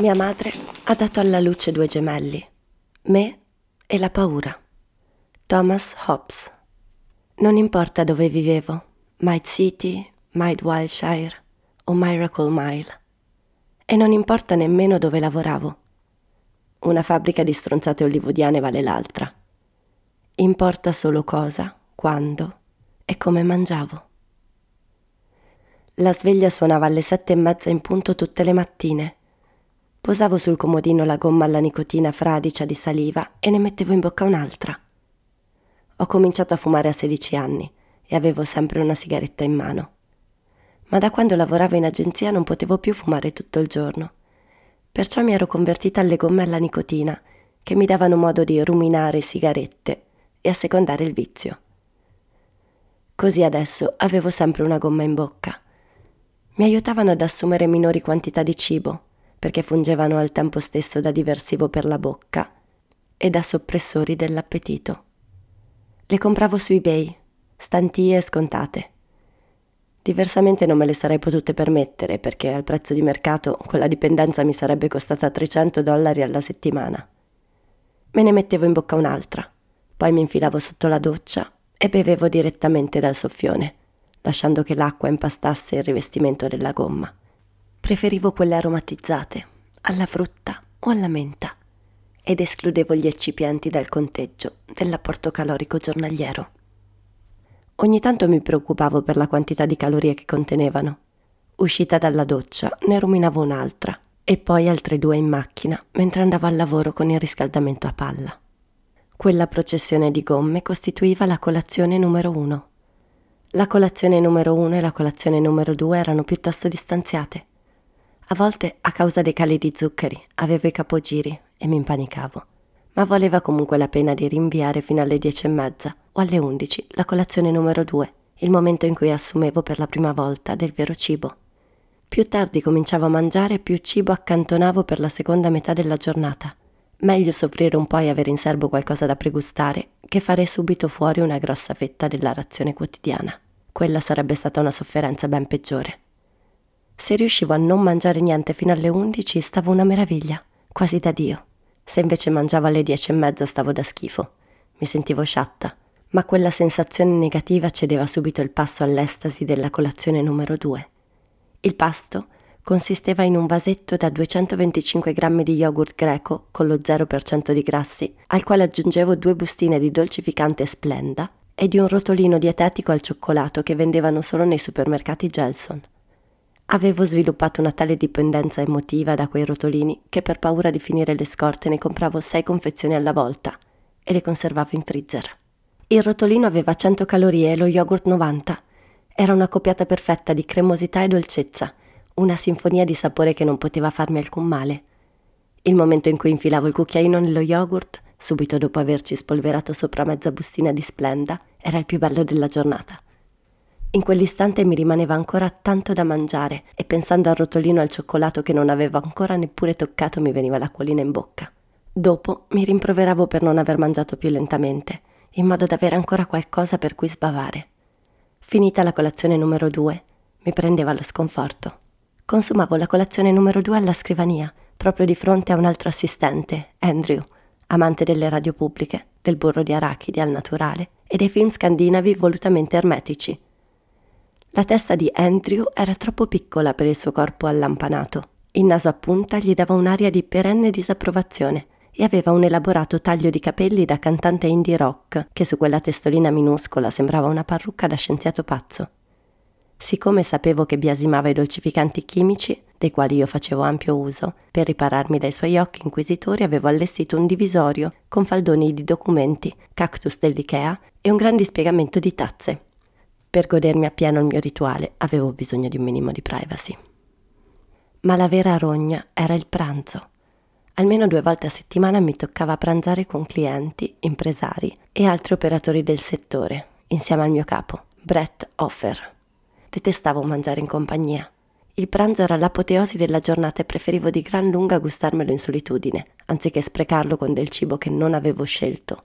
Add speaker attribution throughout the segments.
Speaker 1: Mia madre ha dato alla luce due gemelli, me e la paura. Thomas Hobbes. Non importa dove vivevo, Might City, Might Wildshire o Miracle Mile. E non importa nemmeno dove lavoravo. Una fabbrica di stronzate olivodiane vale l'altra. Importa solo cosa, quando e come mangiavo. La sveglia suonava alle sette e mezza in punto tutte le mattine. Posavo sul comodino la gomma alla nicotina fradicia di saliva e ne mettevo in bocca un'altra. Ho cominciato a fumare a 16 anni e avevo sempre una sigaretta in mano. Ma da quando lavoravo in agenzia non potevo più fumare tutto il giorno. Perciò mi ero convertita alle gomme alla nicotina, che mi davano modo di ruminare sigarette e assecondare il vizio. Così adesso avevo sempre una gomma in bocca. Mi aiutavano ad assumere minori quantità di cibo, perché fungevano al tempo stesso da diversivo per la bocca e da soppressori dell'appetito. Le compravo su eBay, stantie e scontate. Diversamente non me le sarei potute permettere perché al prezzo di mercato quella dipendenza mi sarebbe costata 300 dollari alla settimana. Me ne mettevo in bocca un'altra, poi mi infilavo sotto la doccia e bevevo direttamente dal soffione, lasciando che l'acqua impastasse il rivestimento della gomma. Preferivo quelle aromatizzate, alla frutta o alla menta ed escludevo gli eccipienti dal conteggio dell'apporto calorico giornaliero. Ogni tanto mi preoccupavo per la quantità di calorie che contenevano. Uscita dalla doccia, ne ruminavo un'altra e poi altre due in macchina mentre andavo al lavoro con il riscaldamento a palla. Quella processione di gomme costituiva la colazione numero uno. La colazione numero uno e la colazione numero due erano piuttosto distanziate. A volte, a causa dei cali di zuccheri, avevo i capogiri e mi impanicavo. Ma valeva comunque la pena di rinviare fino alle dieci e mezza o alle undici la colazione numero due, il momento in cui assumevo per la prima volta del vero cibo. Più tardi cominciavo a mangiare, più cibo accantonavo per la seconda metà della giornata. Meglio soffrire un po' e avere in serbo qualcosa da pregustare che fare subito fuori una grossa fetta della razione quotidiana. Quella sarebbe stata una sofferenza ben peggiore. Se riuscivo a non mangiare niente fino alle undici stavo una meraviglia, quasi da Dio. Se invece mangiavo alle dieci e mezza stavo da schifo. Mi sentivo sciatta, ma quella sensazione negativa cedeva subito il passo all'estasi della colazione numero due. Il pasto consisteva in un vasetto da 225 grammi di yogurt greco con lo 0% di grassi, al quale aggiungevo due bustine di dolcificante Splenda e di un rotolino dietetico al cioccolato che vendevano solo nei supermercati Gelson. Avevo sviluppato una tale dipendenza emotiva da quei rotolini che per paura di finire le scorte ne compravo sei confezioni alla volta e le conservavo in freezer. Il rotolino aveva 100 calorie e lo yogurt 90. Era una coppiata perfetta di cremosità e dolcezza, una sinfonia di sapore che non poteva farmi alcun male. Il momento in cui infilavo il cucchiaino nello yogurt, subito dopo averci spolverato sopra mezza bustina di Splenda, era il più bello della giornata. In quell'istante mi rimaneva ancora tanto da mangiare e pensando al rotolino al cioccolato che non avevo ancora neppure toccato mi veniva l'acquolina in bocca. Dopo mi rimproveravo per non aver mangiato più lentamente, in modo da avere ancora qualcosa per cui sbavare. Finita la colazione numero due, mi prendeva lo sconforto. Consumavo la colazione numero due alla scrivania, proprio di fronte a un altro assistente, Andrew, amante delle radio pubbliche, del burro di arachidi al naturale e dei film scandinavi volutamente ermetici la testa di Andrew era troppo piccola per il suo corpo allampanato. Il naso a punta gli dava un'aria di perenne disapprovazione e aveva un elaborato taglio di capelli da cantante indie rock che su quella testolina minuscola sembrava una parrucca da scienziato pazzo. Siccome sapevo che biasimava i dolcificanti chimici, dei quali io facevo ampio uso, per ripararmi dai suoi occhi inquisitori avevo allestito un divisorio con faldoni di documenti, cactus dell'Ikea e un gran dispiegamento di tazze. Per godermi appieno il mio rituale avevo bisogno di un minimo di privacy. Ma la vera rogna era il pranzo. Almeno due volte a settimana mi toccava pranzare con clienti, impresari e altri operatori del settore, insieme al mio capo, Brett Offer. Detestavo mangiare in compagnia. Il pranzo era l'apoteosi della giornata e preferivo di gran lunga gustarmelo in solitudine, anziché sprecarlo con del cibo che non avevo scelto.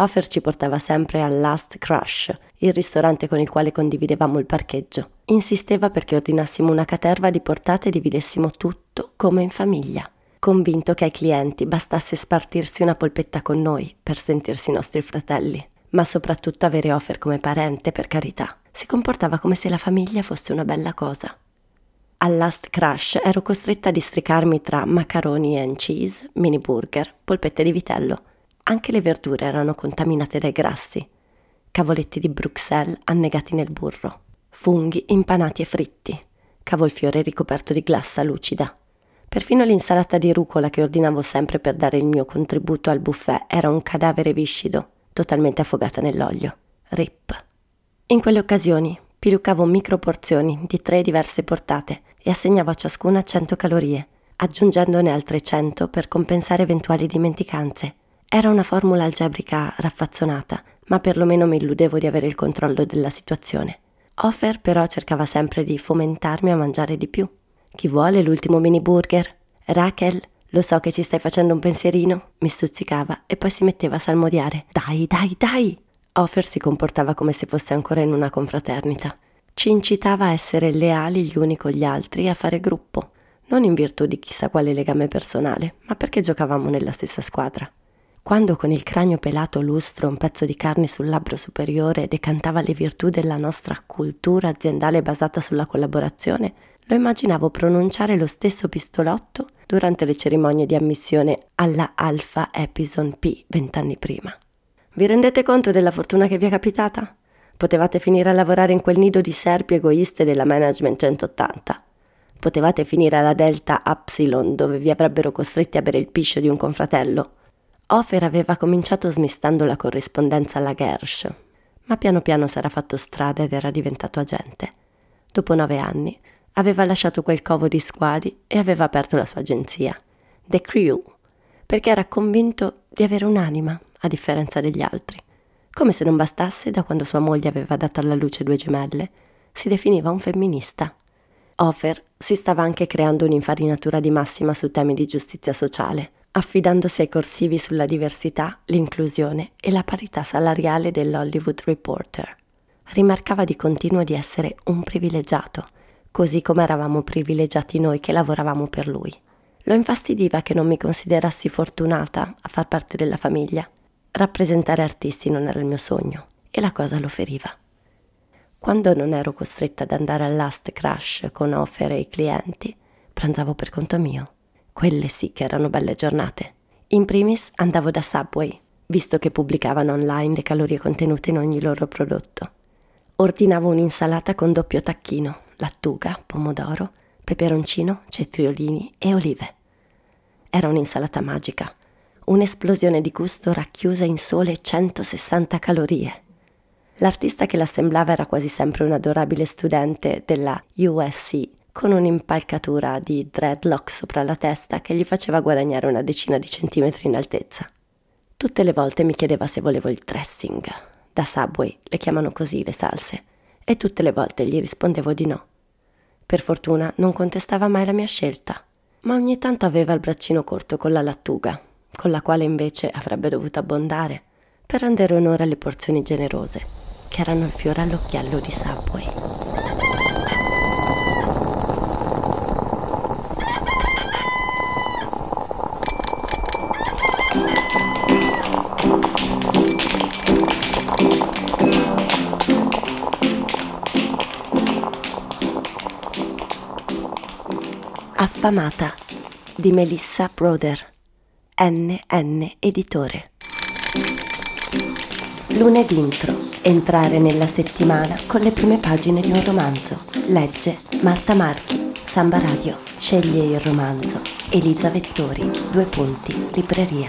Speaker 1: Offer ci portava sempre al Last Crush, il ristorante con il quale condividevamo il parcheggio. Insisteva perché ordinassimo una caterva di portate e dividessimo tutto come in famiglia. convinto che ai clienti bastasse spartirsi una polpetta con noi per sentirsi nostri fratelli, ma soprattutto avere Offer come parente, per carità. Si comportava come se la famiglia fosse una bella cosa. Al last crash ero costretta a districarmi tra macaroni and cheese, mini burger, polpette di vitello. Anche le verdure erano contaminate dai grassi. Cavoletti di Bruxelles annegati nel burro. Funghi impanati e fritti. Cavolfiore ricoperto di glassa lucida. Perfino l'insalata di rucola che ordinavo sempre per dare il mio contributo al buffet era un cadavere viscido, totalmente affogata nell'olio. Rip. In quelle occasioni pilucavo microporzioni di tre diverse portate e assegnavo a ciascuna 100 calorie, aggiungendone altre 100 per compensare eventuali dimenticanze. Era una formula algebrica raffazzonata, ma perlomeno mi illudevo di avere il controllo della situazione. Offer però cercava sempre di fomentarmi a mangiare di più. Chi vuole l'ultimo mini burger? Rachel, lo so che ci stai facendo un pensierino, mi stuzzicava e poi si metteva a salmodiare. Dai, dai, dai! Offer si comportava come se fosse ancora in una confraternita ci incitava a essere leali gli uni con gli altri e a fare gruppo, non in virtù di chissà quale legame personale, ma perché giocavamo nella stessa squadra. Quando con il cranio pelato lustro un pezzo di carne sul labbro superiore decantava le virtù della nostra cultura aziendale basata sulla collaborazione, lo immaginavo pronunciare lo stesso pistolotto durante le cerimonie di ammissione alla Alpha Epison P vent'anni prima. Vi rendete conto della fortuna che vi è capitata? Potevate finire a lavorare in quel nido di serpi egoiste della Management 180. Potevate finire alla Delta Upsilon dove vi avrebbero costretti a bere il piscio di un confratello. Ofer aveva cominciato smistando la corrispondenza alla Gersh, ma piano piano s'era fatto strada ed era diventato agente. Dopo nove anni aveva lasciato quel covo di squadi e aveva aperto la sua agenzia, The Crew, perché era convinto di avere un'anima, a differenza degli altri. Come se non bastasse, da quando sua moglie aveva dato alla luce due gemelle, si definiva un femminista. Ofer si stava anche creando un'infarinatura di massima su temi di giustizia sociale, affidandosi ai corsivi sulla diversità, l'inclusione e la parità salariale dell'Hollywood Reporter. Rimarcava di continuo di essere un privilegiato, così come eravamo privilegiati noi che lavoravamo per lui. Lo infastidiva che non mi considerassi fortunata a far parte della famiglia Rappresentare artisti non era il mio sogno e la cosa lo feriva. Quando non ero costretta ad andare al last crash con offer ai clienti, pranzavo per conto mio. Quelle sì che erano belle giornate. In primis andavo da Subway, visto che pubblicavano online le calorie contenute in ogni loro prodotto. Ordinavo un'insalata con doppio tacchino, lattuga, pomodoro, peperoncino, cetriolini e olive. Era un'insalata magica un'esplosione di gusto racchiusa in sole 160 calorie. L'artista che l'assemblava era quasi sempre un adorabile studente della USC con un'impalcatura di dreadlock sopra la testa che gli faceva guadagnare una decina di centimetri in altezza. Tutte le volte mi chiedeva se volevo il dressing. Da Subway le chiamano così le salse. E tutte le volte gli rispondevo di no. Per fortuna non contestava mai la mia scelta, ma ogni tanto aveva il braccino corto con la lattuga con la quale invece avrebbe dovuto abbondare per rendere onore alle porzioni generose, che erano il fiore all'occhiello di Subway. Affamata di Melissa Broder NN Editore. Lunedì intro. Entrare nella settimana con le prime pagine di un romanzo. Legge Marta Marchi, Samba Radio. Sceglie il romanzo. Elisa Vettori, due punti, libreria.